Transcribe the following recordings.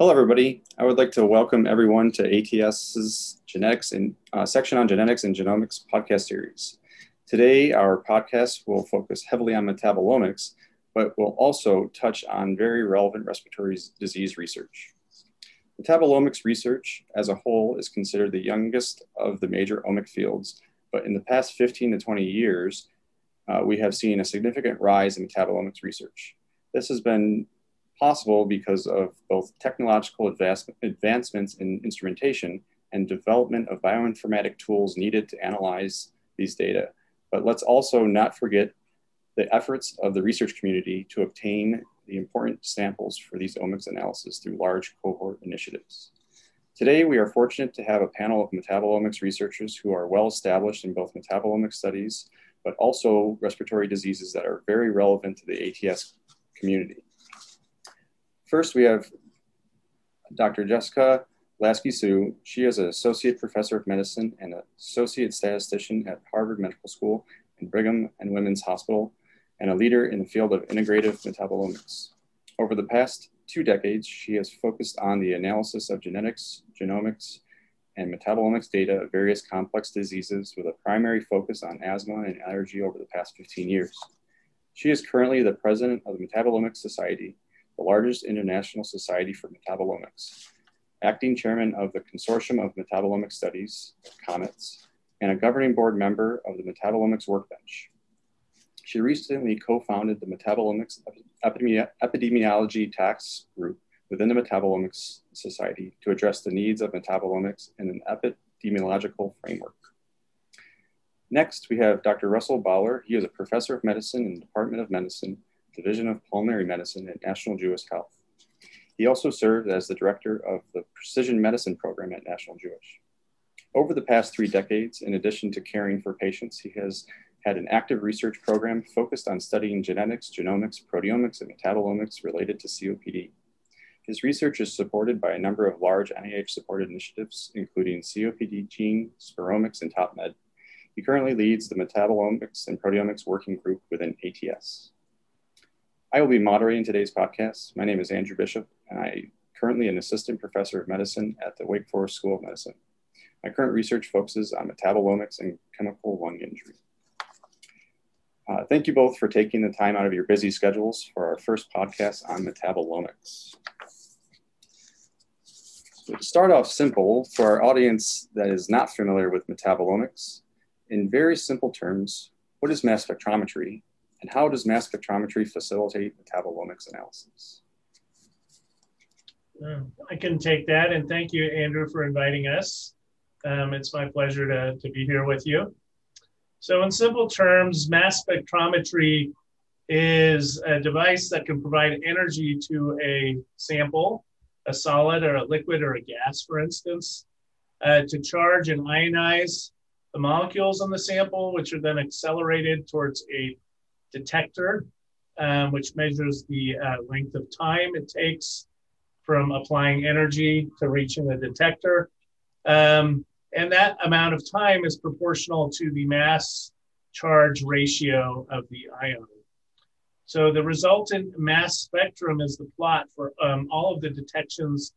Hello, everybody. I would like to welcome everyone to ATS's genetics and uh, section on genetics and genomics podcast series. Today, our podcast will focus heavily on metabolomics, but will also touch on very relevant respiratory disease research. Metabolomics research as a whole is considered the youngest of the major omic fields, but in the past 15 to 20 years, uh, we have seen a significant rise in metabolomics research. This has been possible because of both technological advance advancements in instrumentation and development of bioinformatic tools needed to analyze these data. But let's also not forget the efforts of the research community to obtain the important samples for these omics analysis through large cohort initiatives. Today, we are fortunate to have a panel of metabolomics researchers who are well established in both metabolomic studies, but also respiratory diseases that are very relevant to the ATS community. First, we have Dr. Jessica Lasky-Su. She is an associate professor of medicine and associate statistician at Harvard Medical School and Brigham and Women's Hospital, and a leader in the field of integrative metabolomics. Over the past two decades, she has focused on the analysis of genetics, genomics, and metabolomics data of various complex diseases with a primary focus on asthma and allergy over the past 15 years. She is currently the president of the Metabolomics Society the largest international society for metabolomics, acting chairman of the Consortium of Metabolomic Studies, COMETS, and a governing board member of the Metabolomics Workbench. She recently co-founded the Metabolomics Epidemi Epidemiology Task Group within the Metabolomics Society to address the needs of metabolomics in an epidemiological framework. Next, we have Dr. Russell Bowler. He is a professor of medicine in the Department of Medicine Division of Pulmonary Medicine at National Jewish Health. He also served as the director of the Precision Medicine Program at National Jewish. Over the past three decades, in addition to caring for patients, he has had an active research program focused on studying genetics, genomics, proteomics, and metabolomics related to COPD. His research is supported by a number of large NIH supported initiatives, including COPD Gene, Spiromics, and TopMed. He currently leads the Metabolomics and Proteomics Working Group within ATS. I will be moderating today's podcast. My name is Andrew Bishop, and I am currently an assistant professor of medicine at the Wake Forest School of Medicine. My current research focuses on metabolomics and chemical lung injury. Uh, thank you both for taking the time out of your busy schedules for our first podcast on metabolomics. So to start off simple, for our audience that is not familiar with metabolomics, in very simple terms, what is mass spectrometry and how does mass spectrometry facilitate metabolomics analysis? Um, I can take that, and thank you, Andrew, for inviting us. Um, it's my pleasure to, to be here with you. So, in simple terms, mass spectrometry is a device that can provide energy to a sample, a solid or a liquid or a gas, for instance, uh, to charge and ionize the molecules on the sample, which are then accelerated towards a detector, um, which measures the uh, length of time it takes from applying energy to reaching the detector. Um, and that amount of time is proportional to the mass charge ratio of the ion. So the resultant mass spectrum is the plot for um, all of the detections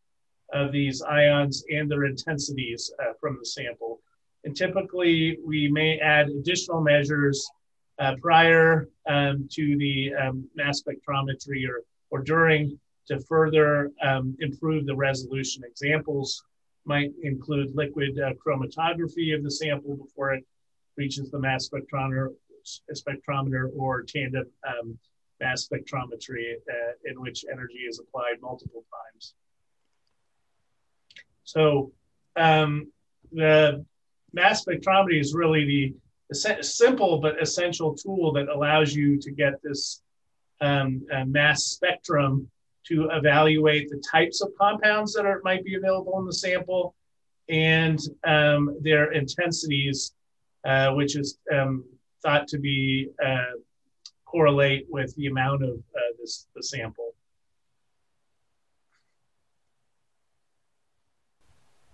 of these ions and their intensities uh, from the sample. And typically, we may add additional measures uh, prior um, to the um, mass spectrometry or, or during to further um, improve the resolution. Examples might include liquid uh, chromatography of the sample before it reaches the mass spectrometer, spectrometer or tandem um, mass spectrometry uh, in which energy is applied multiple times. So um, the mass spectrometry is really the simple but essential tool that allows you to get this um, mass spectrum to evaluate the types of compounds that are, might be available in the sample and um, their intensities, uh, which is um, thought to be uh, correlate with the amount of uh, this the sample.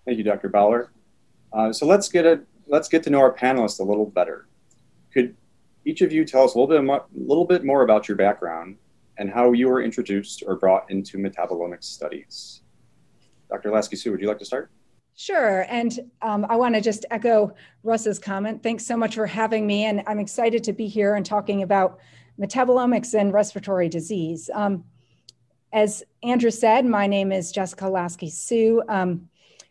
Thank you, Dr. Bowler. Uh, so let's get a let's get to know our panelists a little better. Could each of you tell us a little bit, more, little bit more about your background and how you were introduced or brought into metabolomics studies? Dr. Lasky-Su, would you like to start? Sure. And um, I want to just echo Russ's comment. Thanks so much for having me. And I'm excited to be here and talking about metabolomics and respiratory disease. Um, as Andrew said, my name is Jessica Lasky-Su. Um,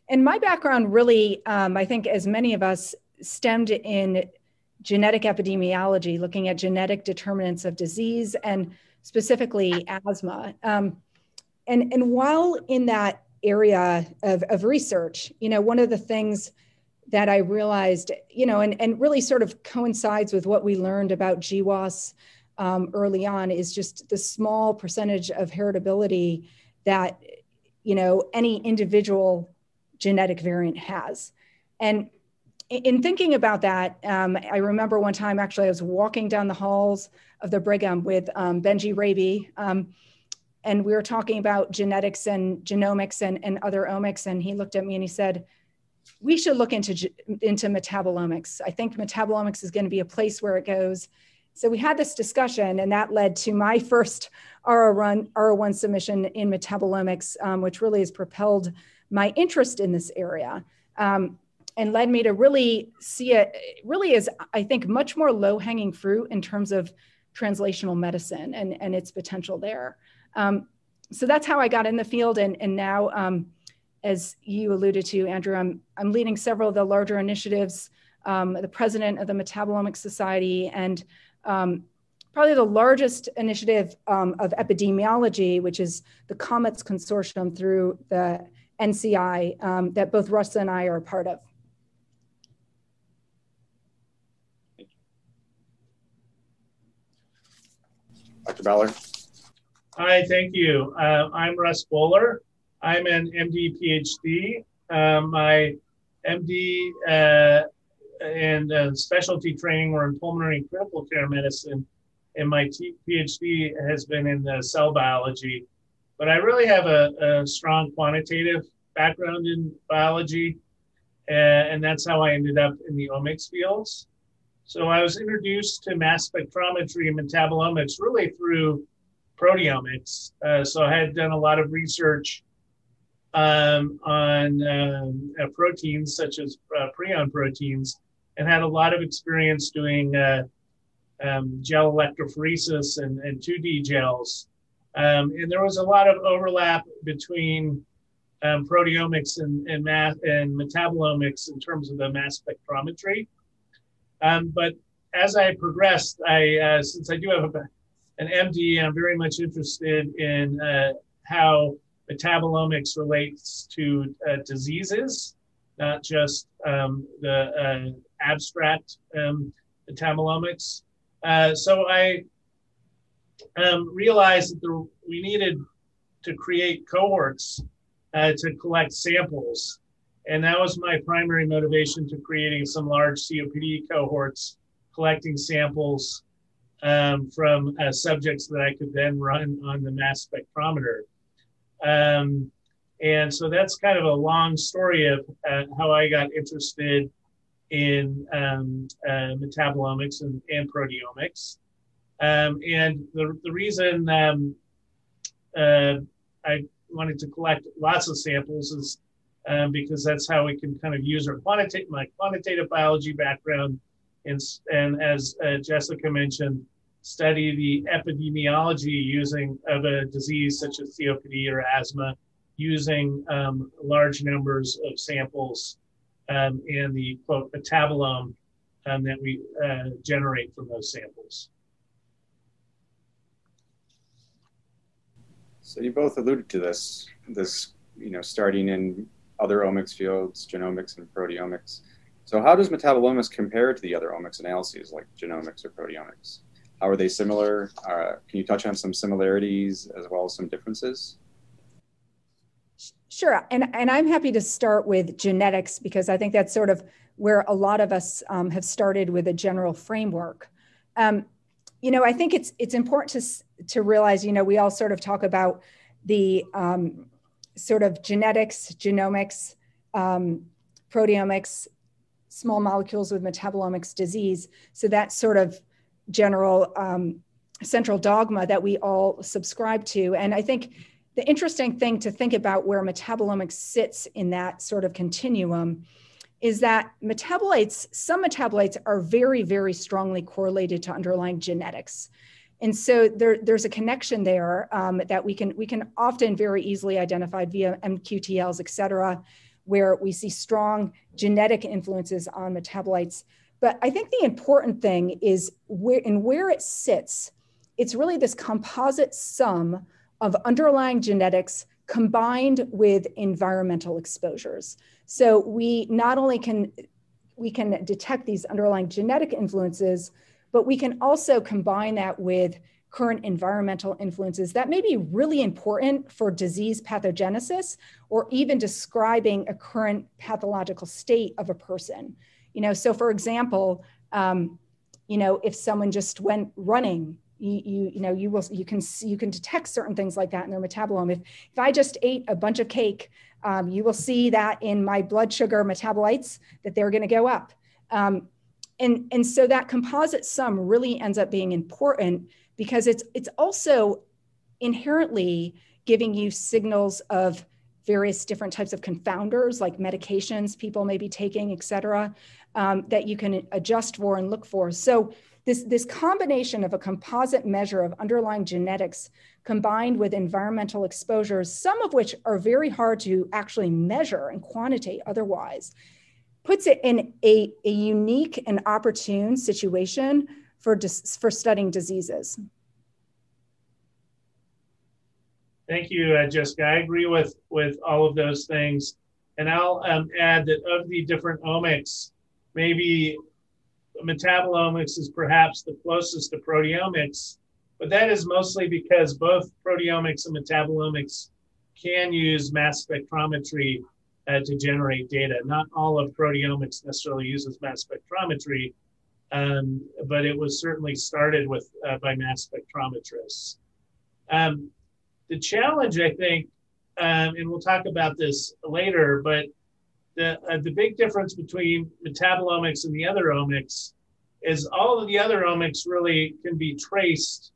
and my background really, um, I think, as many of us, stemmed in genetic epidemiology, looking at genetic determinants of disease and specifically asthma. Um, and, and while in that area of, of research. You know, one of the things that I realized, you know, and, and really sort of coincides with what we learned about GWAS um, early on is just the small percentage of heritability that, you know, any individual genetic variant has. And in thinking about that, um, I remember one time actually I was walking down the halls of the Brigham with um, Benji Raby. Um, and we were talking about genetics and genomics and, and other omics and he looked at me and he said we should look into into metabolomics i think metabolomics is going to be a place where it goes so we had this discussion and that led to my first R01, R01 submission in metabolomics um, which really has propelled my interest in this area um, and led me to really see it really as i think much more low hanging fruit in terms of translational medicine and, and its potential there um, so that's how I got in the field. And, and now, um, as you alluded to, Andrew, I'm, I'm leading several of the larger initiatives, um, the president of the Metabolomics Society, and um, probably the largest initiative um, of epidemiology, which is the COMETS Consortium through the NCI um, that both Russ and I are a part of. Dr. Bowler. Hi, thank you. Uh, I'm Russ Bowler. I'm an MD PhD. Um, my MD uh, and uh, specialty training were in pulmonary and critical care medicine, and my T- PhD has been in cell biology. But I really have a, a strong quantitative background in biology, and that's how I ended up in the omics fields. So I was introduced to mass spectrometry and metabolomics really through proteomics. Uh, so I had done a lot of research um, on um, uh, proteins such as uh, prion proteins and had a lot of experience doing uh, um, gel electrophoresis and, and 2D gels. Um, and there was a lot of overlap between um, proteomics and, and, math and metabolomics in terms of the mass spectrometry. Um, but as I progressed, I uh, since I do have a an MD, I'm very much interested in uh, how metabolomics relates to uh, diseases, not just um, the uh, abstract um, metabolomics. Uh, so I um, realized that we needed to create cohorts uh, to collect samples. And that was my primary motivation to creating some large COPD cohorts, collecting samples um, from uh, subjects that I could then run on the mass spectrometer. Um, and so that's kind of a long story of uh, how I got interested in um, uh, metabolomics and, and proteomics. Um, and the, the reason um, uh, I wanted to collect lots of samples is um, because that's how we can kind of use our quantitative, my quantitative biology background and, and as uh, Jessica mentioned, study the epidemiology using of a disease such as COPD or asthma using um, large numbers of samples um, and the quote metabolome um, that we uh, generate from those samples. So you both alluded to this, this you know, starting in other omics fields, genomics and proteomics. So how does metabolomics compare to the other omics analyses like genomics or proteomics? How are they similar? Uh, can you touch on some similarities as well as some differences? Sure, and, and I'm happy to start with genetics because I think that's sort of where a lot of us um, have started with a general framework. Um, you know, I think it's it's important to to realize, you know, we all sort of talk about the um, sort of genetics, genomics, um, proteomics, small molecules with metabolomics disease. So that sort of general um, central dogma that we all subscribe to. And I think the interesting thing to think about where metabolomics sits in that sort of continuum is that metabolites, some metabolites are very, very strongly correlated to underlying genetics. And so there, there's a connection there um, that we can we can often very easily identify via MQTLs, et cetera, where we see strong genetic influences on metabolites. But I think the important thing is where and where it sits, it's really this composite sum of underlying genetics combined with environmental exposures. So we not only can we can detect these underlying genetic influences, but we can also combine that with current environmental influences that may be really important for disease pathogenesis or even describing a current pathological state of a person. You know, so for example, um, you know, if someone just went running, you, you, know, you will, you can, you can detect certain things like that in their metabolome. If, if I just ate a bunch of cake, um, you will see that in my blood sugar metabolites that they're going to go up. Um, and, and so that composite sum really ends up being important because it's, it's also inherently giving you signals of various different types of confounders like medications people may be taking, et cetera, um, that you can adjust for and look for. So this, this combination of a composite measure of underlying genetics combined with environmental exposures, some of which are very hard to actually measure and quantitate otherwise, puts it in a, a unique and opportune situation for, dis, for studying diseases. Thank you, uh, Jessica. I agree with, with all of those things. And I'll um, add that of the different omics, maybe metabolomics is perhaps the closest to proteomics, but that is mostly because both proteomics and metabolomics can use mass spectrometry uh, to generate data. Not all of proteomics necessarily uses mass spectrometry, um, but it was certainly started with uh, by mass spectrometrists. Um, the challenge, I think, um, and we'll talk about this later, but the uh, the big difference between metabolomics and the other omics is all of the other omics really can be traced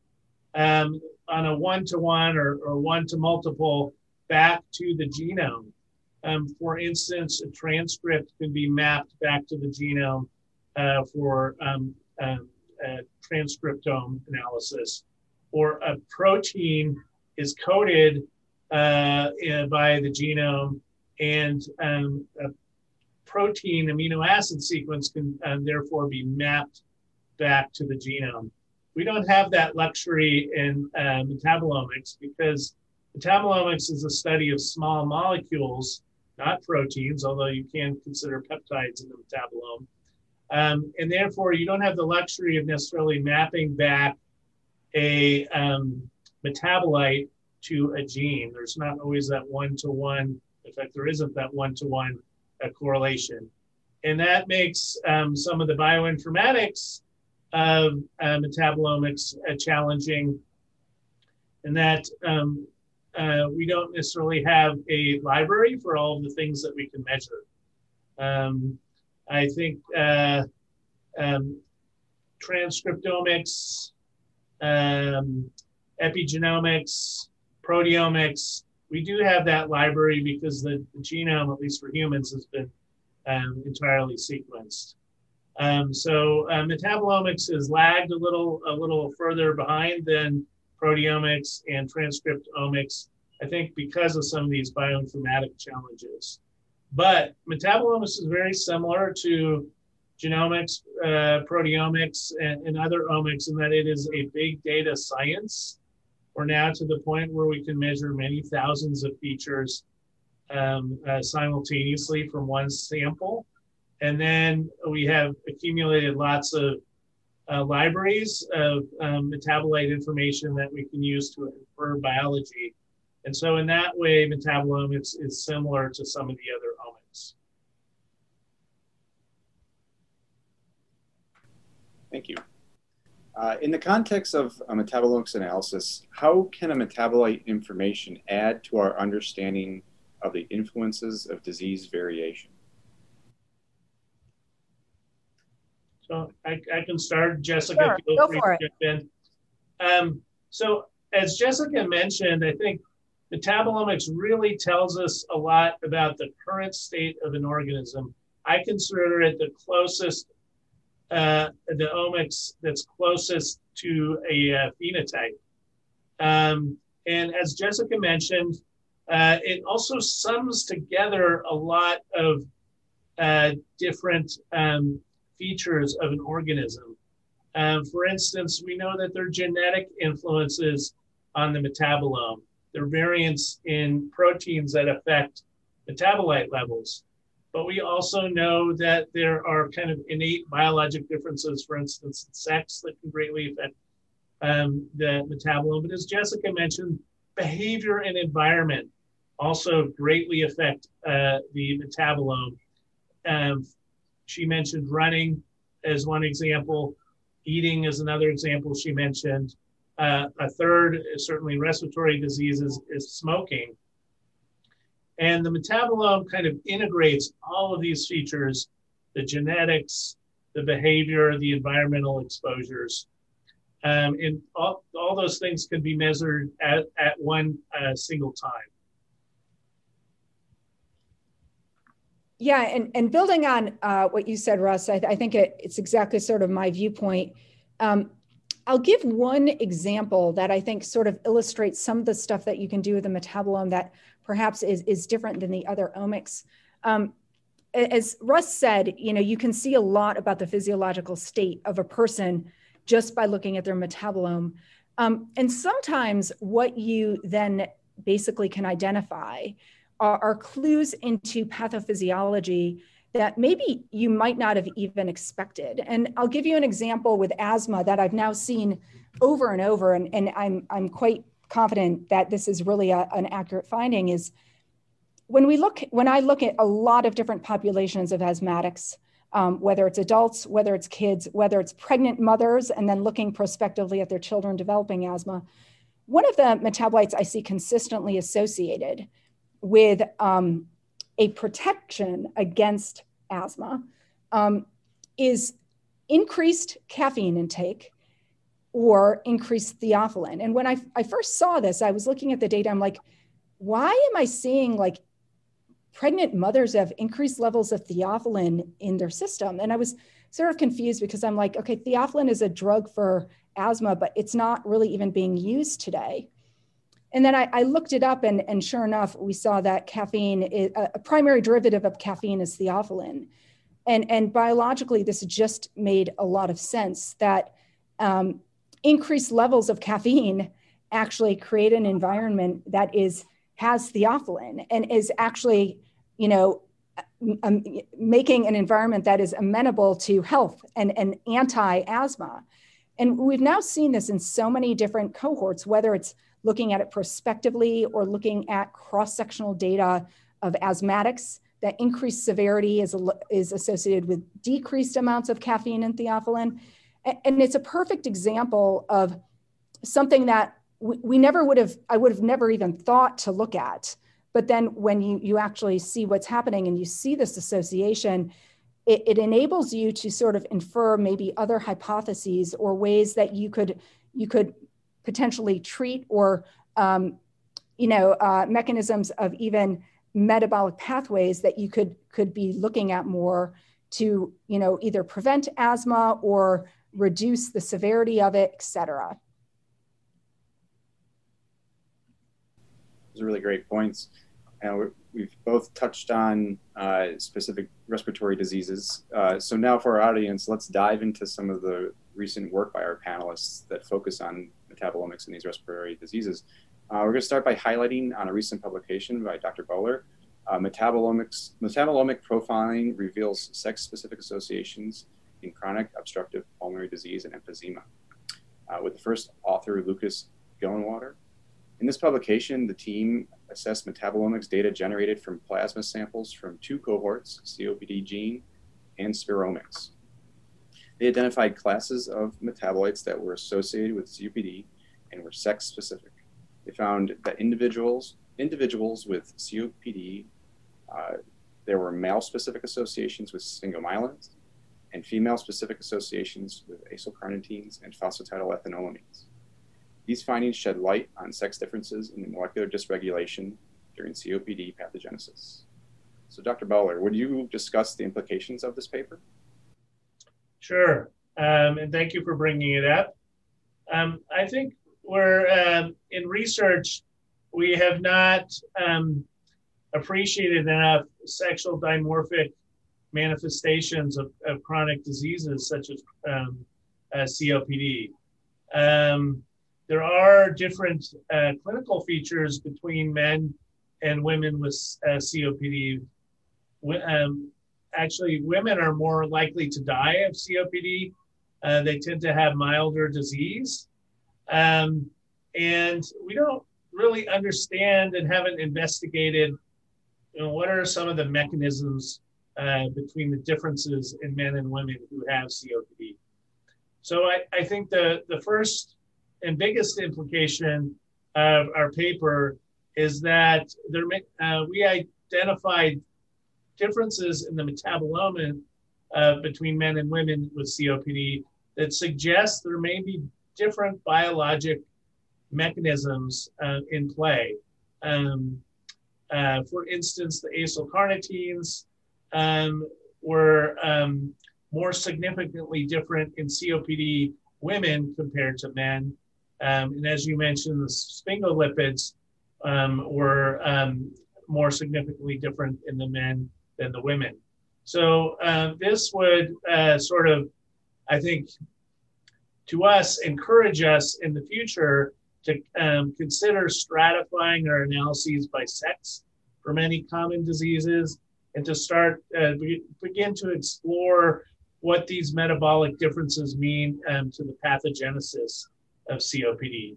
um, on a one to one or one to multiple back to the genome. Um, for instance, a transcript can be mapped back to the genome uh, for um, uh, transcriptome analysis, or a protein is coded uh, by the genome, and um, a protein amino acid sequence can uh, therefore be mapped back to the genome. We don't have that luxury in uh, metabolomics because metabolomics is a study of small molecules not proteins, although you can consider peptides in the metabolome. Um, and therefore, you don't have the luxury of necessarily mapping back a um, metabolite to a gene. There's not always that one to one. In fact, there isn't that one to one correlation. And that makes um, some of the bioinformatics of uh, metabolomics uh, challenging, and that um, uh, we don't necessarily have a library for all of the things that we can measure. Um, I think uh, um, transcriptomics, um, epigenomics, proteomics, we do have that library because the, the genome, at least for humans, has been um, entirely sequenced. Um, so uh, metabolomics is lagged a little, a little further behind than proteomics and transcriptomics, I think because of some of these bioinformatic challenges. But metabolomics is very similar to genomics, uh, proteomics, and, and, other omics in that it is a big data science. We're now to the point where we can measure many thousands of features um, uh, simultaneously from one sample. And then we have accumulated lots of uh, libraries of um, metabolite information that we can use to infer biology. And so in that way, metabolomics is similar to some of the other omics. Thank you. Uh, in the context of a metabolomics analysis, how can a metabolite information add to our understanding of the influences of disease variation? So I, I can start, Jessica. Sure, go for it. Um, so as Jessica mentioned, I think metabolomics really tells us a lot about the current state of an organism. I consider it the closest, uh, the omics that's closest to a uh, phenotype. Um, and as Jessica mentioned, uh, it also sums together a lot of uh, different um, features of an organism. Um, for instance, we know that there are genetic influences on the metabolome. There are variants in proteins that affect metabolite levels. But we also know that there are kind of innate biologic differences, for instance, in sex that can greatly affect um, the metabolome. But as Jessica mentioned, behavior and environment also greatly affect uh, the metabolome. Um, she mentioned running as one example, eating is another example she mentioned. Uh, a third, certainly respiratory diseases, is smoking. And the metabolome kind of integrates all of these features the genetics, the behavior, the environmental exposures. Um, and all, all those things can be measured at, at one uh, single time. Yeah, and, and building on uh, what you said, Russ, I, I think it, it's exactly sort of my viewpoint. Um, I'll give one example that I think sort of illustrates some of the stuff that you can do with the metabolome that perhaps is, is different than the other omics. Um, as Russ said, you know, you can see a lot about the physiological state of a person just by looking at their metabolome. Um, and sometimes what you then basically can identify are, are clues into pathophysiology that maybe you might not have even expected. And I'll give you an example with asthma that I've now seen over and over, and, and I'm, I'm quite confident that this is really a, an accurate finding is when we look, when I look at a lot of different populations of asthmatics, um, whether it's adults, whether it's kids, whether it's pregnant mothers, and then looking prospectively at their children developing asthma, one of the metabolites I see consistently associated with um, a protection against asthma um, is increased caffeine intake or increased theophylline. And when I, I first saw this, I was looking at the data, I'm like, why am I seeing like pregnant mothers have increased levels of theophylline in their system? And I was sort of confused because I'm like, okay, theophylline is a drug for asthma, but it's not really even being used today. And then I, I, looked it up, and, and sure enough, we saw that caffeine, is, a primary derivative of caffeine is theophylline. And, and biologically, this just made a lot of sense that um, increased levels of caffeine actually create an environment that is has theophylline and is actually, you know, um, making an environment that is amenable to health and, and anti-asthma. And we've now seen this in so many different cohorts, whether it's looking at it prospectively or looking at cross-sectional data of asthmatics that increased severity is, is associated with decreased amounts of caffeine and theophylline. And it's a perfect example of something that we, never would have, I would have never even thought to look at. But then when you, you actually see what's happening and you see this association, it, it enables you to sort of infer maybe other hypotheses or ways that you could you could potentially treat or um, you know uh, mechanisms of even metabolic pathways that you could could be looking at more to you know either prevent asthma or reduce the severity of it et cetera those are really great points and we've both touched on uh, specific respiratory diseases uh, so now for our audience let's dive into some of the recent work by our panelists that focus on metabolomics in these respiratory diseases. Uh, we're going to start by highlighting on a recent publication by Dr. Bowler. Uh, metabolomics, metabolomic profiling reveals sex-specific associations in chronic obstructive pulmonary disease and emphysema. Uh, with the first author, Lucas Gillenwater. In this publication, the team assessed metabolomics data generated from plasma samples from two cohorts, COPD gene and spiromics. They identified classes of metabolites that were associated with COPD and were sex specific. They found that individuals individuals with COPD, uh, there were male specific associations with sphingomyelins and female specific associations with acylcarnitines and phosphatidylethanolamines. These findings shed light on sex differences in the molecular dysregulation during COPD pathogenesis. So Dr. Bowler, would you discuss the implications of this paper? Sure, um, and thank you for bringing it up. Um, I think we're um, in research, we have not um, appreciated enough sexual dimorphic manifestations of, of chronic diseases such as um, uh, COPD. Um, there are different uh, clinical features between men and women with uh, COPD. Um, actually, women are more likely to die of COPD. Uh, they tend to have milder disease. Um, and we don't really understand and haven't investigated you know, what are some of the mechanisms uh, between the differences in men and women who have COPD. So I, I think the, the first and biggest implication of our paper is that there uh, we identified differences in the metabolome uh, between men and women with COPD that suggests there may be different biologic mechanisms uh, in play. Um, uh, for instance, the acylcarnitines um, were um, more significantly different in COPD women compared to men. Um, and as you mentioned, the sphingolipids um, were um, more significantly different in the men than the women. So uh, this would uh, sort of, I think, to us, encourage us in the future to um, consider stratifying our analyses by sex for many common diseases and to start uh, begin to explore what these metabolic differences mean um, to the pathogenesis of COPD.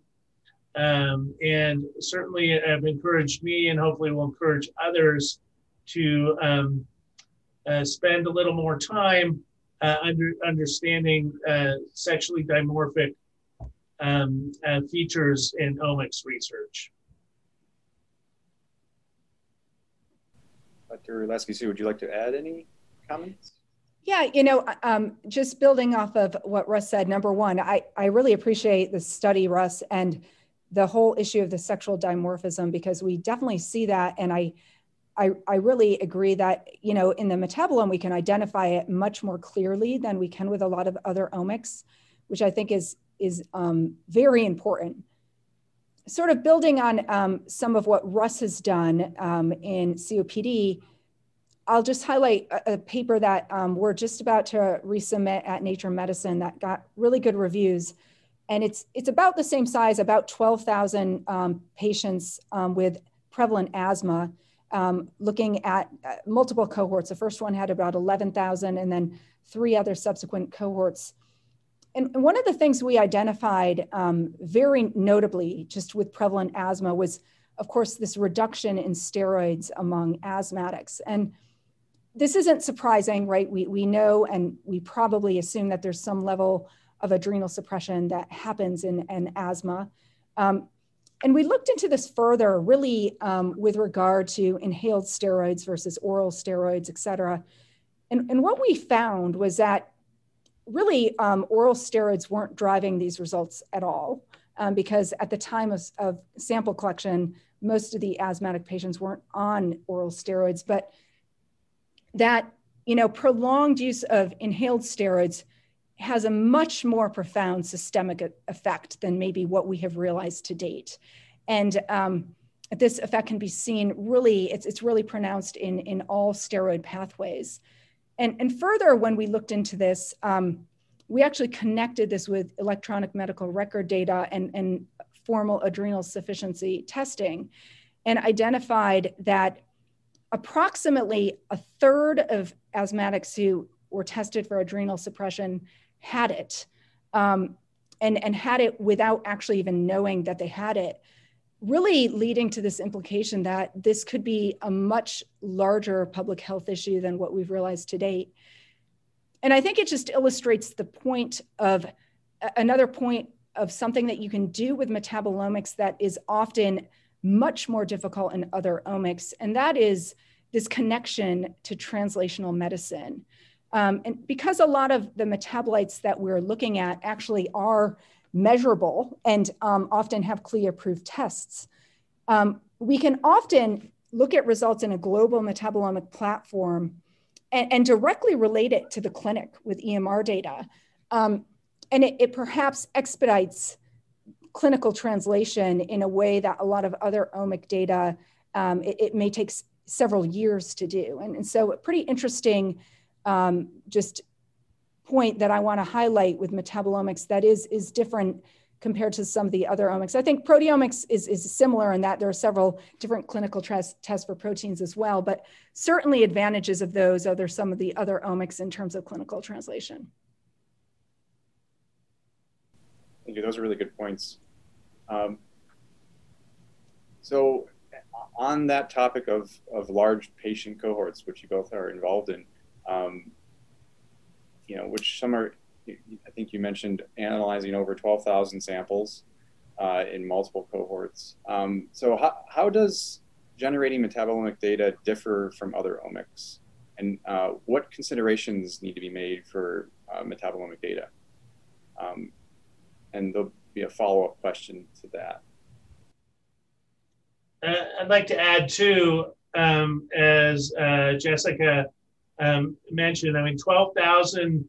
Um, and certainly have encouraged me and hopefully will encourage others to um, uh, spend a little more time uh, under, understanding uh, sexually dimorphic um, uh, features in omics research. Dr. Lasky would you like to add any comments? Yeah, you know, um, just building off of what Russ said, number one, I, I really appreciate the study, Russ, and the whole issue of the sexual dimorphism because we definitely see that. And I, I, I really agree that, you know, in the metabolome, we can identify it much more clearly than we can with a lot of other omics, which I think is is um, very important. Sort of building on um, some of what Russ has done um, in COPD, I'll just highlight a, a paper that um, we're just about to resubmit at Nature Medicine that got really good reviews. And it's, it's about the same size, about 12,000 um, patients um, with prevalent asthma, looking at uh, multiple cohorts. The first one had about 11,000 and then three other subsequent cohorts and one of the things we identified um, very notably just with prevalent asthma was, of course, this reduction in steroids among asthmatics. And this isn't surprising, right? We, we know and we probably assume that there's some level of adrenal suppression that happens in, in asthma. Um, and we looked into this further, really um, with regard to inhaled steroids versus oral steroids, et cetera. And, and what we found was that really um, oral steroids weren't driving these results at all um, because at the time of, of, sample collection, most of the asthmatic patients weren't on oral steroids, but that you know prolonged use of inhaled steroids has a much more profound systemic effect than maybe what we have realized to date. And um, this effect can be seen really, it's, it's really pronounced in, in all steroid pathways. And, and further, when we looked into this, um, we actually connected this with electronic medical record data and, and formal adrenal sufficiency testing and identified that approximately a third of asthmatics who were tested for adrenal suppression had it um, and, and had it without actually even knowing that they had it really leading to this implication that this could be a much larger public health issue than what we've realized to date. And I think it just illustrates the point of another point of something that you can do with metabolomics that is often much more difficult in other omics, and that is this connection to translational medicine. Um, and because a lot of the metabolites that we're looking at actually are measurable and um, often have CLIA approved tests. Um, we can often look at results in a global metabolomic platform and, and directly relate it to the clinic with EMR data. Um, and it, it, perhaps expedites clinical translation in a way that a lot of other omic data, um, it, it, may take several years to do. And, and so a pretty interesting um, just point that I want to highlight with metabolomics that is, is different compared to some of the other omics. I think proteomics is, is similar in that there are several different clinical tests for proteins as well, but certainly advantages of those are some of the other omics in terms of clinical translation. Thank you. Those are really good points. Um, so on that topic of, of large patient cohorts, which you both are involved in, um, you know, which some are, I think you mentioned analyzing over 12,000 samples uh, in multiple cohorts. Um, so how, how does generating metabolomic data differ from other omics? And uh, what considerations need to be made for uh, metabolomic data? Um, and there'll be a follow-up question to that. Uh, I'd like to add too, um, as uh, Jessica um, mentioned, I mean, 12,000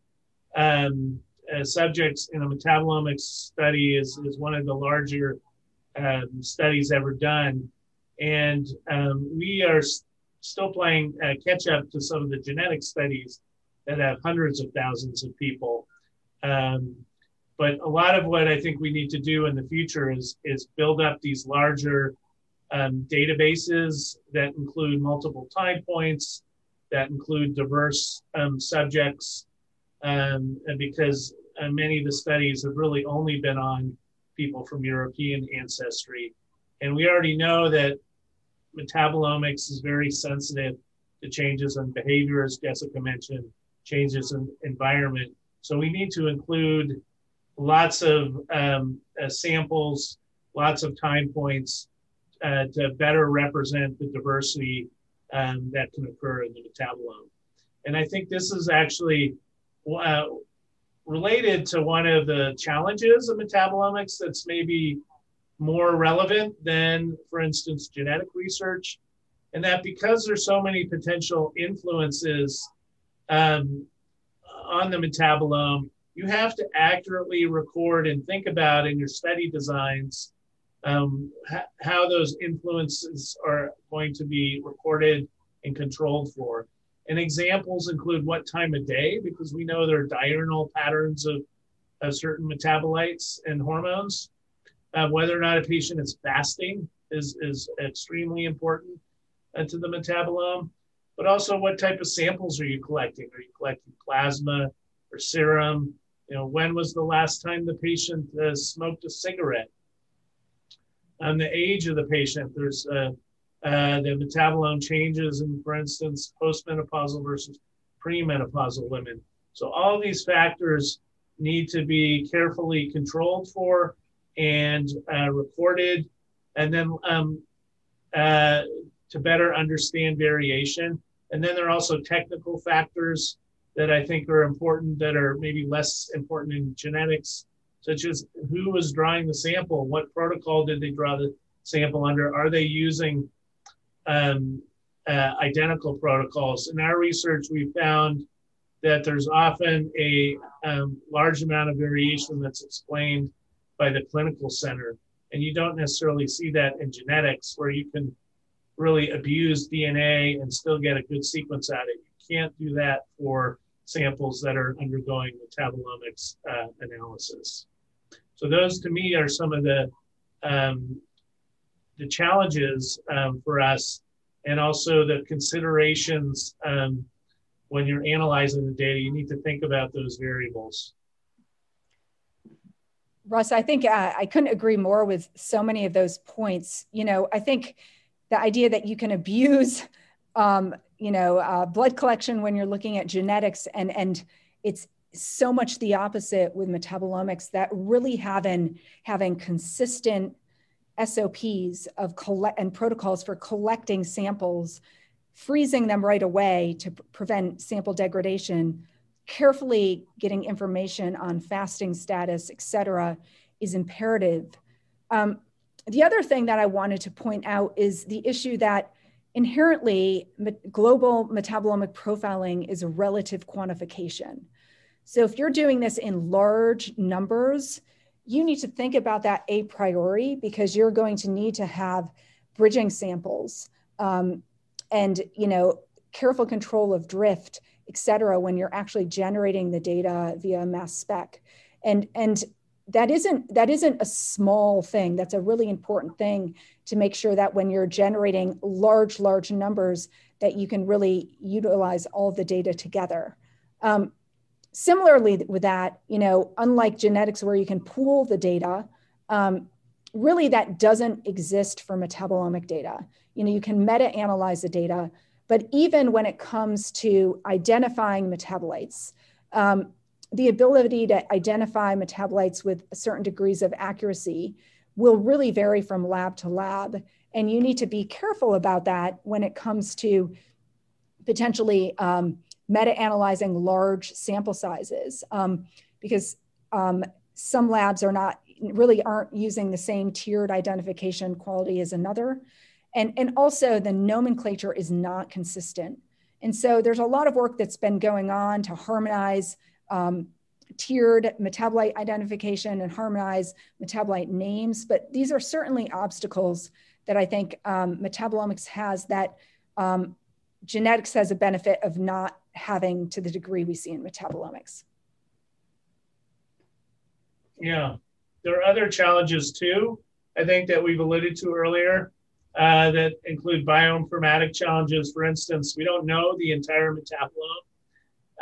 um, uh, subjects in a metabolomics study is, is one of the larger um, studies ever done. And um, we are s- still playing uh, catch up to some of the genetic studies that have hundreds of thousands of people. Um, but a lot of what I think we need to do in the future is, is build up these larger um, databases that include multiple time points, that include diverse um, subjects, um, because uh, many of the studies have really only been on people from European ancestry. And we already know that metabolomics is very sensitive to changes in behavior, as Jessica mentioned, changes in environment. So we need to include lots of um, uh, samples, lots of time points uh, to better represent the diversity um, that can occur in the metabolome. And I think this is actually uh, related to one of the challenges of metabolomics that's maybe more relevant than, for instance, genetic research. And that because there's so many potential influences um, on the metabolome, you have to accurately record and think about in your study designs um, ha- how those influences are going to be recorded and controlled for. And examples include what time of day, because we know there are diurnal patterns of, of certain metabolites and hormones. Uh, whether or not a patient is fasting is, is extremely important uh, to the metabolome, but also what type of samples are you collecting? Are you collecting plasma or serum? You know, when was the last time the patient uh, smoked a cigarette? On the age of the patient. There's uh, uh, the metabolome changes, and for instance, postmenopausal versus premenopausal women. So all these factors need to be carefully controlled for and uh, recorded, and then um, uh, to better understand variation. And then there are also technical factors that I think are important that are maybe less important in genetics such as who was drawing the sample, what protocol did they draw the sample under, are they using um, uh, identical protocols? In our research, we found that there's often a um, large amount of variation that's explained by the clinical center. And you don't necessarily see that in genetics, where you can really abuse DNA and still get a good sequence out of it. You can't do that for samples that are undergoing metabolomics uh, analysis. So those to me are some of the um, the challenges um, for us, and also the considerations um, when you're analyzing the data. You need to think about those variables. Russ, I think uh, I couldn't agree more with so many of those points. You know, I think the idea that you can abuse, um, you know, uh, blood collection when you're looking at genetics and and it's so much the opposite with metabolomics that really having having consistent SOPs of collect and protocols for collecting samples, freezing them right away to prevent sample degradation, carefully getting information on fasting status, et cetera, is imperative. Um, the other thing that I wanted to point out is the issue that inherently global metabolomic profiling is a relative quantification. So if you're doing this in large numbers, you need to think about that a priori because you're going to need to have bridging samples um, and you know careful control of drift, et cetera, when you're actually generating the data via mass spec. And, and that isn't that isn't a small thing that's a really important thing to make sure that when you're generating large large numbers that you can really utilize all the data together um, similarly with that you know unlike genetics where you can pool the data um, really that doesn't exist for metabolomic data you know you can meta analyze the data but even when it comes to identifying metabolites um, the ability to identify metabolites with certain degrees of accuracy will really vary from lab to lab. And you need to be careful about that when it comes to potentially um, meta analyzing large sample sizes, um, because um, some labs are not really aren't using the same tiered identification quality as another. And, and also, the nomenclature is not consistent. And so, there's a lot of work that's been going on to harmonize um, tiered metabolite identification and harmonize metabolite names, but these are certainly obstacles that I think um, metabolomics has that um, genetics has a benefit of not having to the degree we see in metabolomics. Yeah, there are other challenges too, I think that we've alluded to earlier uh, that include bioinformatic challenges. For instance, we don't know the entire metabolome.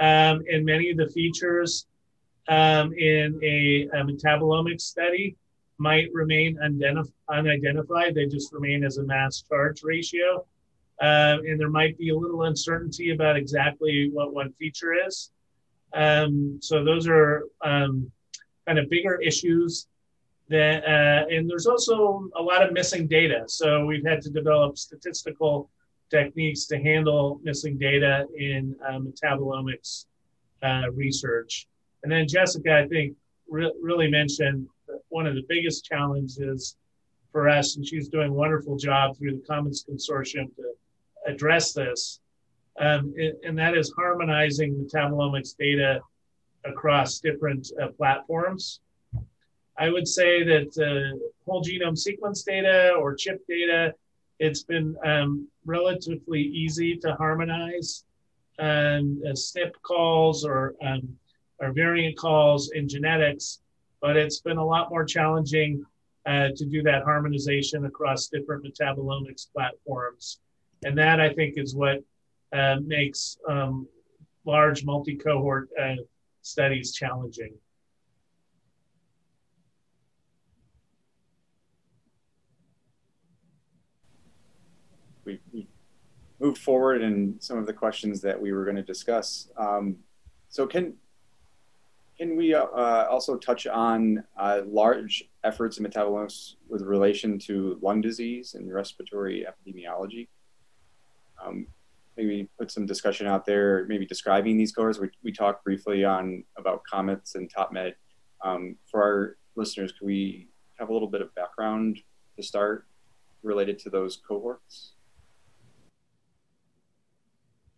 Um, and many of the features um, in a, a metabolomic study might remain unidentified. They just remain as a mass charge ratio. Um, and there might be a little uncertainty about exactly what one feature is. Um, so those are um, kind of bigger issues that, uh, and there's also a lot of missing data. So we've had to develop statistical techniques to handle missing data in uh, metabolomics uh, research. And then Jessica, I think, re- really mentioned one of the biggest challenges for us, and she's doing a wonderful job through the COMETS Consortium to address this, um, and that is harmonizing metabolomics data across different uh, platforms. I would say that uh, whole genome sequence data or chip data, it's been um, relatively easy to harmonize. Um, uh, SNP calls or um, or variant calls in genetics, but it's been a lot more challenging uh, to do that harmonization across different metabolomics platforms. And that I think is what uh, makes um, large multi cohort uh, studies challenging. We, we moved forward in some of the questions that we were going to discuss. Um, so, can can we uh, uh, also touch on uh, large efforts in metabolomics with relation to lung disease and respiratory epidemiology? Um, maybe put some discussion out there, maybe describing these cohorts. We, we talked briefly on about COMETS and TOPMed. Um, for our listeners, can we have a little bit of background to start related to those cohorts?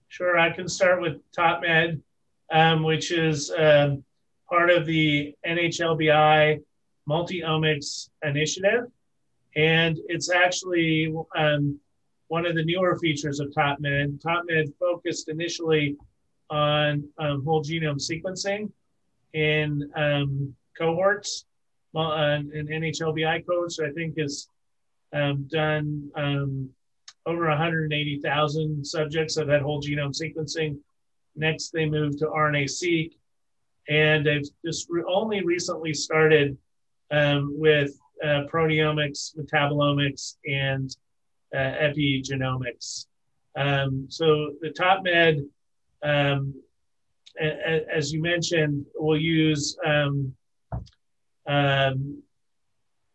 Sure, I can start with TOPMed, um, which is um, part of the NHLBI multi-omics initiative. And it's actually um, one of the newer features of TOPMed. TOPMed focused initially on um, whole genome sequencing in um, cohorts, well, uh, in NHLBI cohorts, I think is um, done um, over 180,000 subjects have had whole genome sequencing. Next, they moved to RNA-seq, and they've just re- only recently started um, with uh, proteomics, metabolomics, and uh, epigenomics. Um, so the TOPMed, um, a- a- as you mentioned, will use um, um,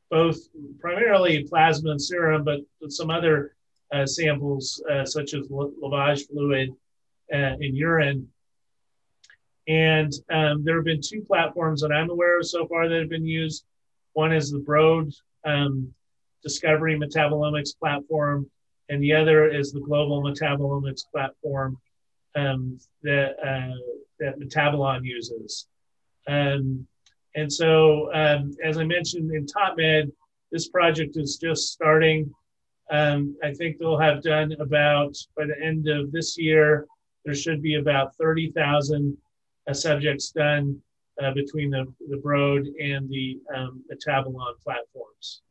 both primarily plasma and serum, but some other uh, samples uh, such as lavage fluid uh, and urine and um, there have been two platforms that I'm aware of so far that have been used. One is the Broad um, Discovery Metabolomics platform, and the other is the Global Metabolomics platform um, that uh, that Metabolon uses. Um, and so, um, as I mentioned in TopMed, this project is just starting. Um, I think they'll have done about by the end of this year. There should be about thirty thousand uh, subjects done uh, between the, the Broad and the um, Metabolon platforms.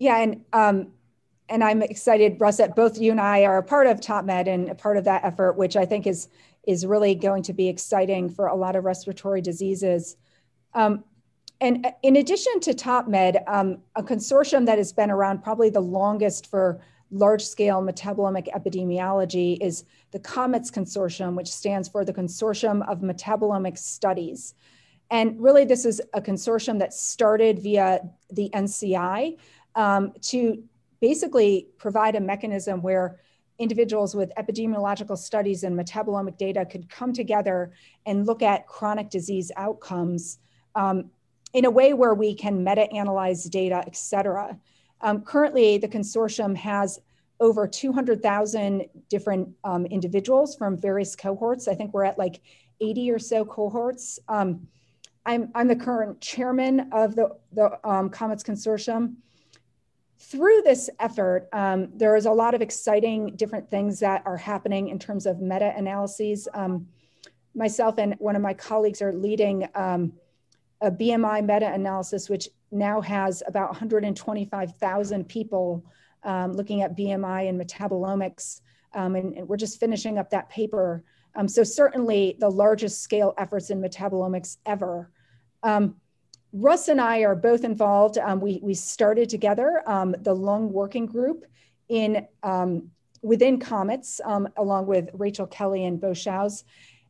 Yeah, and um, and I'm excited, Russ, that both you and I are a part of TopMed and a part of that effort, which I think is is really going to be exciting for a lot of respiratory diseases. Um, and in addition to TopMed, um, a consortium that has been around probably the longest for large scale metabolomic epidemiology is the COMETS Consortium, which stands for the Consortium of Metabolomic Studies. And really, this is a consortium that started via the NCI um, to basically provide a mechanism where individuals with epidemiological studies and metabolomic data could come together and look at chronic disease outcomes um, in a way where we can meta-analyze data, et cetera. Um, currently, the consortium has over 200,000 different um, individuals from various cohorts. I think we're at like 80 or so cohorts. Um, I'm, I'm the current chairman of the, the um, COMETS Consortium. Through this effort, um, there is a lot of exciting different things that are happening in terms of meta-analyses. Um, myself and one of my colleagues are leading um, a BMI meta-analysis, which now has about 125,000 people um, looking at BMI and metabolomics. Um, and, and, we're just finishing up that paper. Um, so certainly the largest scale efforts in metabolomics ever. Um, Russ and I are both involved. Um, we, we started together um, the lung working group in within Comets, along with Rachel Kelly and Bo Chawes.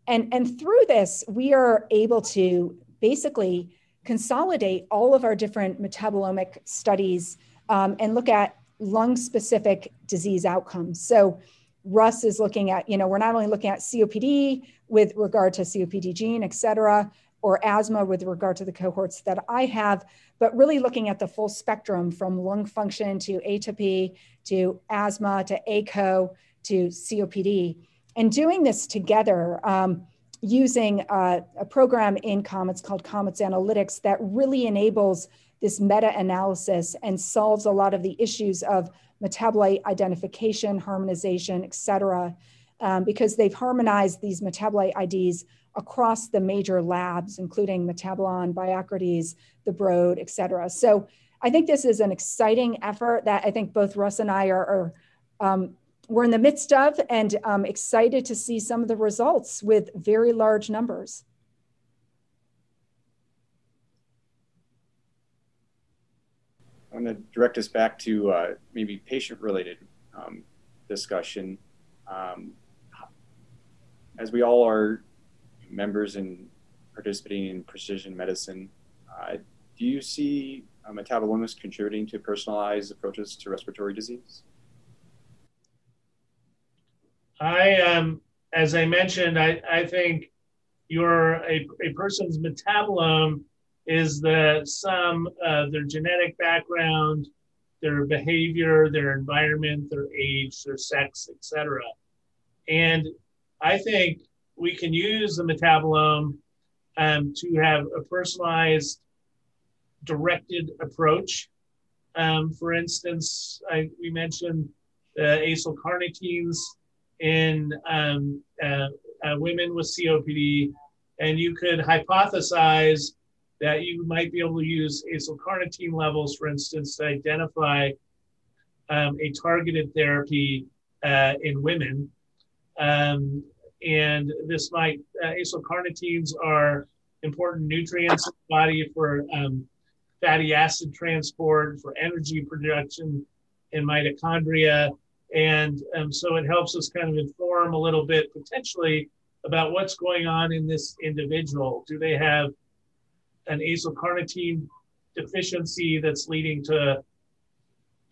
And, and through this, we are able to basically consolidate all of our different metabolomic studies um, and look at lung specific disease outcomes. So Russ is looking at, you know, we're not only looking at COPD with regard to COPDGene, et cetera, or asthma with regard to the cohorts that I have, but really looking at the full spectrum from lung function to atopy to asthma to ACO to COPD. And doing this together um, using a program in Comets called Comets Analytics that really enables this meta analysis and solves a lot of the issues of metabolite identification, harmonization, et cetera, um, because they've harmonized these metabolite IDs across the major labs, including Metabolon, Biocrates, the Broad, et cetera. So I think this is an exciting effort that I think both Russ and I are, are um, we're in the midst of and um, excited to see some of the results with very large numbers. I'm going to direct us back to uh, maybe patient-related um, discussion. Um, as we all are members in participating in precision medicine, uh, do you see uh, metabolomics contributing to personalized approaches to respiratory disease? I, um, as I mentioned, I, I think your a, a person's metabolome is the sum of their genetic background, their behavior, their environment, their age, their sex, etc. And I think we can use the metabolome um, to have a personalized, directed approach. Um, for instance, I, we mentioned the acylcarnitines in um, uh, uh, women with COPD, and you could hypothesize that you might be able to use acylcarnitine levels, for instance, to identify um, a targeted therapy uh, in women. And this might, uh, acylcarnitines are important nutrients in the body for um, fatty acid transport, for energy production in mitochondria, and um, so it helps us kind of inform a little bit potentially about what's going on in this individual. Do they have an acylcarnitine deficiency that's leading to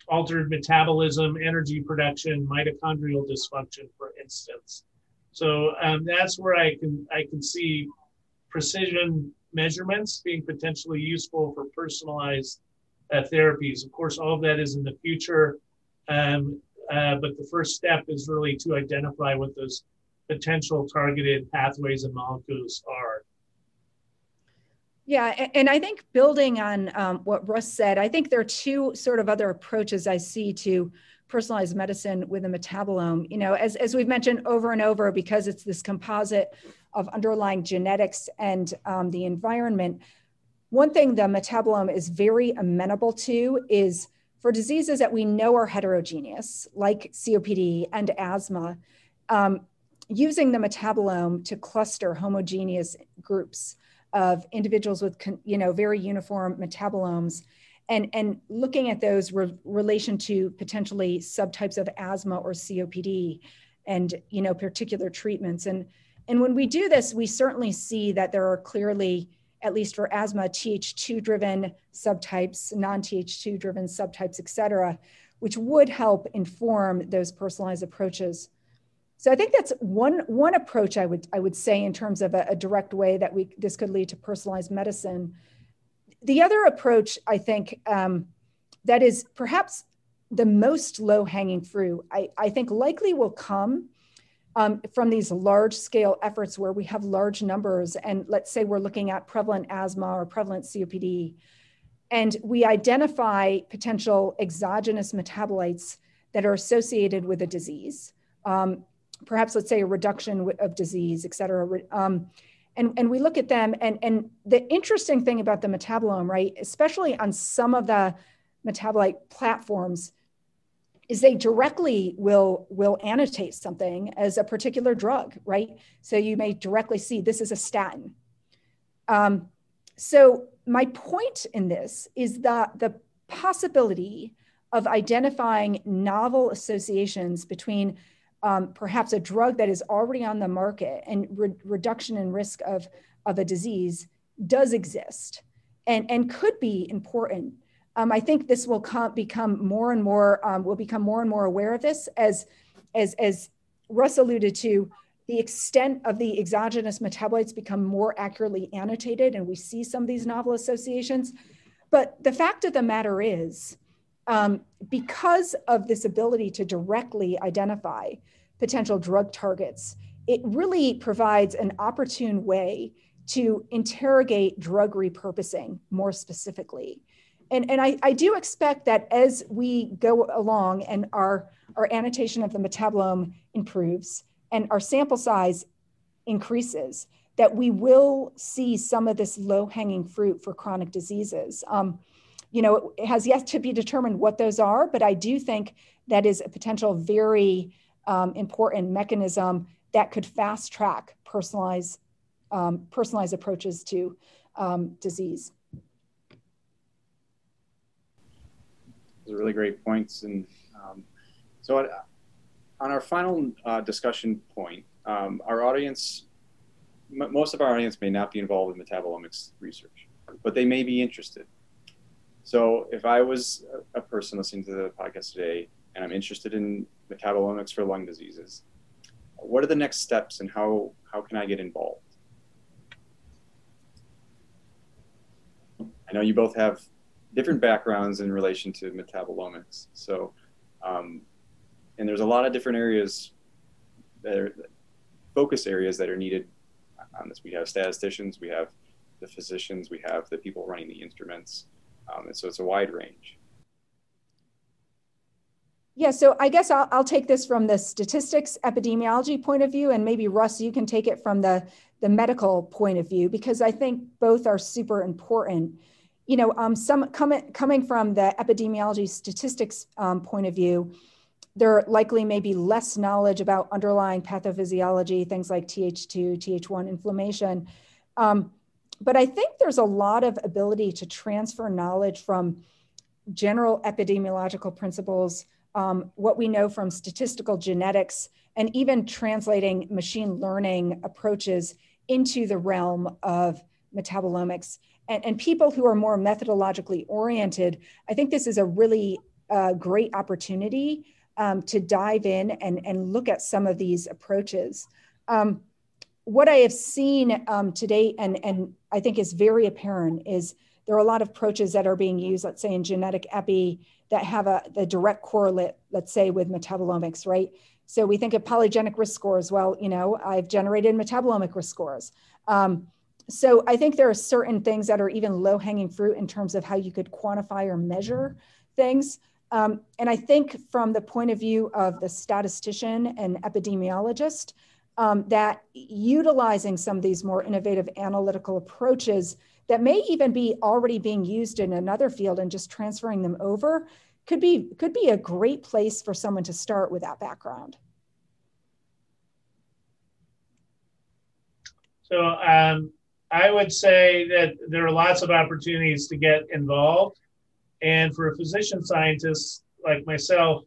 altered metabolism, energy production, mitochondrial dysfunction, for instance? So um, that's where I can I can see precision measurements being potentially useful for personalized uh, therapies. Of course, all of that is in the future, um, uh, but the first step is really to identify what those potential targeted pathways and molecules are. Yeah, and I think building on um, what Russ said, I think there are two sort of other approaches I see to personalized medicine with a metabolome. You know, as, as we've mentioned over and over, because it's this composite of underlying genetics and um, the environment, one thing the metabolome is very amenable to is for diseases that we know are heterogeneous, like COPD and asthma, um, using the metabolome to cluster homogeneous groups of individuals with, you know, very uniform metabolomes and, and looking at those re- relation to potentially subtypes of asthma or COPD and, you know, particular treatments. And, and when we do this, we certainly see that there are clearly, at least for asthma, Th2 driven subtypes, non Th2 driven subtypes, et cetera, which would help inform those personalized approaches. So I think that's one, one approach I would, I would say in terms of a, a direct way that we, this could lead to personalized medicine. The other approach, I think, um, that is perhaps the most low hanging fruit, I, I think likely will come um, from these large scale efforts where we have large numbers. And let's say we're looking at prevalent asthma or prevalent COPD, and we identify potential exogenous metabolites that are associated with a disease. Um, perhaps let's say a reduction of disease, et cetera. Um, and, and we look at them and, and the interesting thing about the metabolome right especially on some of the metabolite platforms is they directly will will annotate something as a particular drug right? So you may directly see this is a statin. Um, so my point in this is that the possibility of identifying novel associations between um, perhaps a drug that is already on the market and re- reduction in risk of, of a disease does exist and, and could be important. Um, I think this will com- become more and more, um, will become more and more aware of this as, as, as Russ alluded to, the extent of the exogenous metabolites become more accurately annotated and we see some of these novel associations. But the fact of the matter is, um, because of this ability to directly identify potential drug targets, it really provides an opportune way to interrogate drug repurposing more specifically. And, and I, I do expect that as we go along and our, our annotation of the metabolome improves and our sample size increases, that we will see some of this low hanging fruit for chronic diseases. Um, you know, it has yet to be determined what those are, but I do think that is a potential very um, important mechanism that could fast track personalized, um, personalized approaches to um, disease. Those are really great points. And um, so, on our final uh, discussion point, um, our audience, most of our audience may not be involved in metabolomics research, but they may be interested. So if I was a person listening to the podcast today and I'm interested in metabolomics for lung diseases, what are the next steps and how, how can I get involved? I know you both have different backgrounds in relation to metabolomics. So, um, and there's a lot of different areas that are focus areas that are needed on this. We have statisticians, we have the physicians, we have the people running the instruments. Um, and so it's a wide range. Yeah, so I guess I'll, I'll take this from the statistics epidemiology point of view, and maybe Russ, you can take it from the, the medical point of view, because I think both are super important. You know, um, some coming coming from the epidemiology statistics um, point of view, there likely may be less knowledge about underlying pathophysiology, things like Th2, Th1 inflammation. Um, but I think there's a lot of ability to transfer knowledge from general epidemiological principles, um, what we know from statistical genetics, and even translating machine learning approaches into the realm of metabolomics. And, and people who are more methodologically oriented, I think this is a really uh, great opportunity um, to dive in and, and look at some of these approaches. Um, what I have seen um, to date, and, and I think is very apparent, is there are a lot of approaches that are being used, let's say in genetic epi, that have a the direct correlate, let's say with metabolomics, right? So we think of polygenic risk scores. Well, you know, I've generated metabolomic risk scores. Um, so I think there are certain things that are even low hanging fruit in terms of how you could quantify or measure things. Um, and I think from the point of view of the statistician and epidemiologist, um, that utilizing some of these more innovative analytical approaches that may even be already being used in another field and just transferring them over could be could be a great place for someone to start with that background. So um, I would say that there are lots of opportunities to get involved. And for a physician scientist like myself,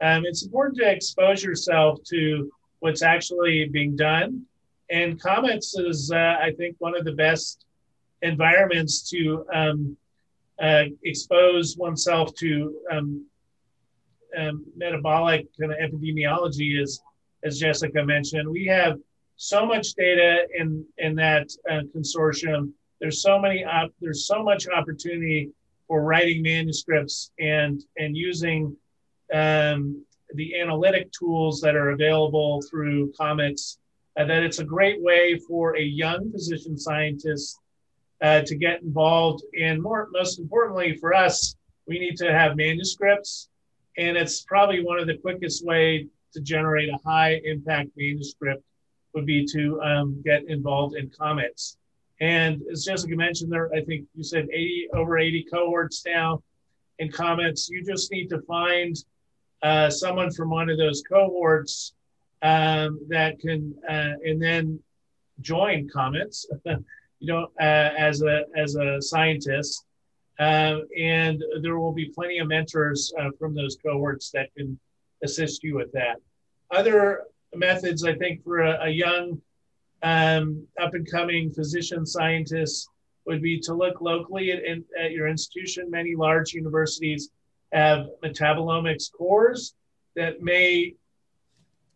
um, it's important to expose yourself to what's actually being done. And COMETS is, uh, I think, one of the best environments to um, uh, expose oneself to um, um metabolic kind of epidemiology, as, as Jessica mentioned. We have so much data in in that uh, consortium. There's so many op- there's so much opportunity for writing manuscripts and and using um, the analytic tools that are available through COMETS. Uh, that it's a great way for a young physician scientist uh, to get involved. And more, most importantly for us, we need to have manuscripts, and it's probably one of the quickest way to generate a high impact manuscript would be to um, get involved in COMETS. And as Jessica mentioned, there, I think you said 80 over 80 cohorts now in COMETS. You just need to find uh, someone from one of those cohorts um, that can, uh, and then join COMETS. you know, uh, as a as a scientist, uh, and there will be plenty of mentors uh, from those cohorts that can assist you with that. Other methods, I think, for a, a young, um, up and coming physician scientist would be to look locally at, at, your institution. Many large universities have metabolomics cores that may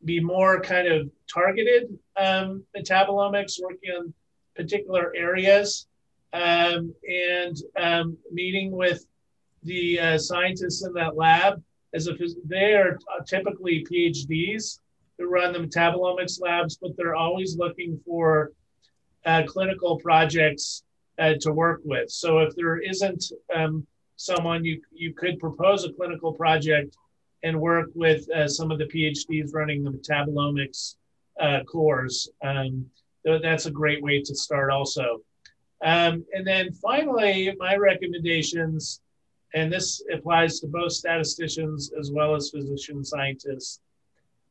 be more kind of targeted um, metabolomics, working on particular areas, um, and um, meeting with the uh, scientists in that lab as if they are typically PhDs who run the metabolomics labs, but they're always looking for uh, clinical projects uh, to work with. So if there isn't um, someone, you you could propose a clinical project and work with uh, some of the PhDs running the metabolomics uh, cores. Um, that's a great way to start also. Um, and then finally, my recommendations, and this applies to both statisticians as well as physician scientists,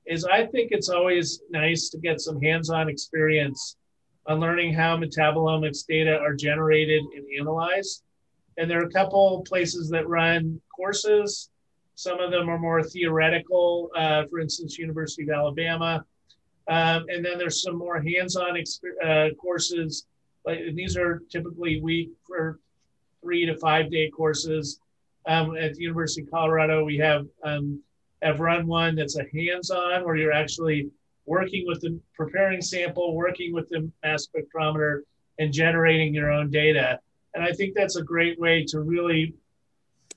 is I think it's always nice to get some hands-on experience on learning how metabolomics data are generated and analyzed. And there are a couple places that run courses. Some of them are more theoretical, uh, for instance, University of Alabama. Um, and then there's some more hands-on uh, courses. Like these are typically week for three to five day courses. Um, at the University of Colorado, we have um, have run one that's a hands-on where you're actually working with the preparing sample, working with the mass spectrometer, and generating your own data. And I think that's a great way to really,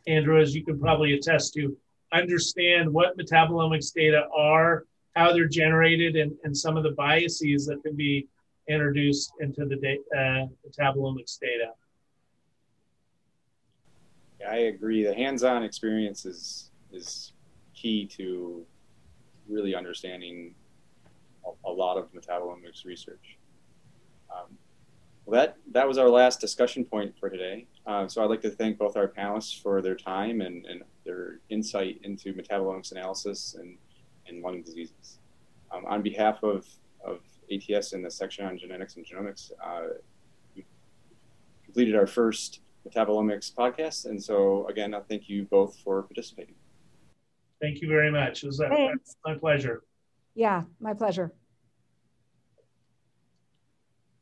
Andrew, as you can probably attest to, understand what metabolomics data are, how they're generated, and, and some of the biases that can be introduced into the da- uh, metabolomics data. Yeah, I agree. The hands-on experience is is key to really understanding a, a lot of metabolomics research. Um, well, that, that was our last discussion point for today. Uh, so I'd like to thank both our panelists for their time and, and their insight into metabolomics analysis and, and lung diseases. Um, on behalf of, of ATS and the section on genetics and genomics, uh, we completed our first metabolomics podcast. And so again, I thank you both for participating. Thank you very much. It was a, my pleasure. Yeah, my pleasure.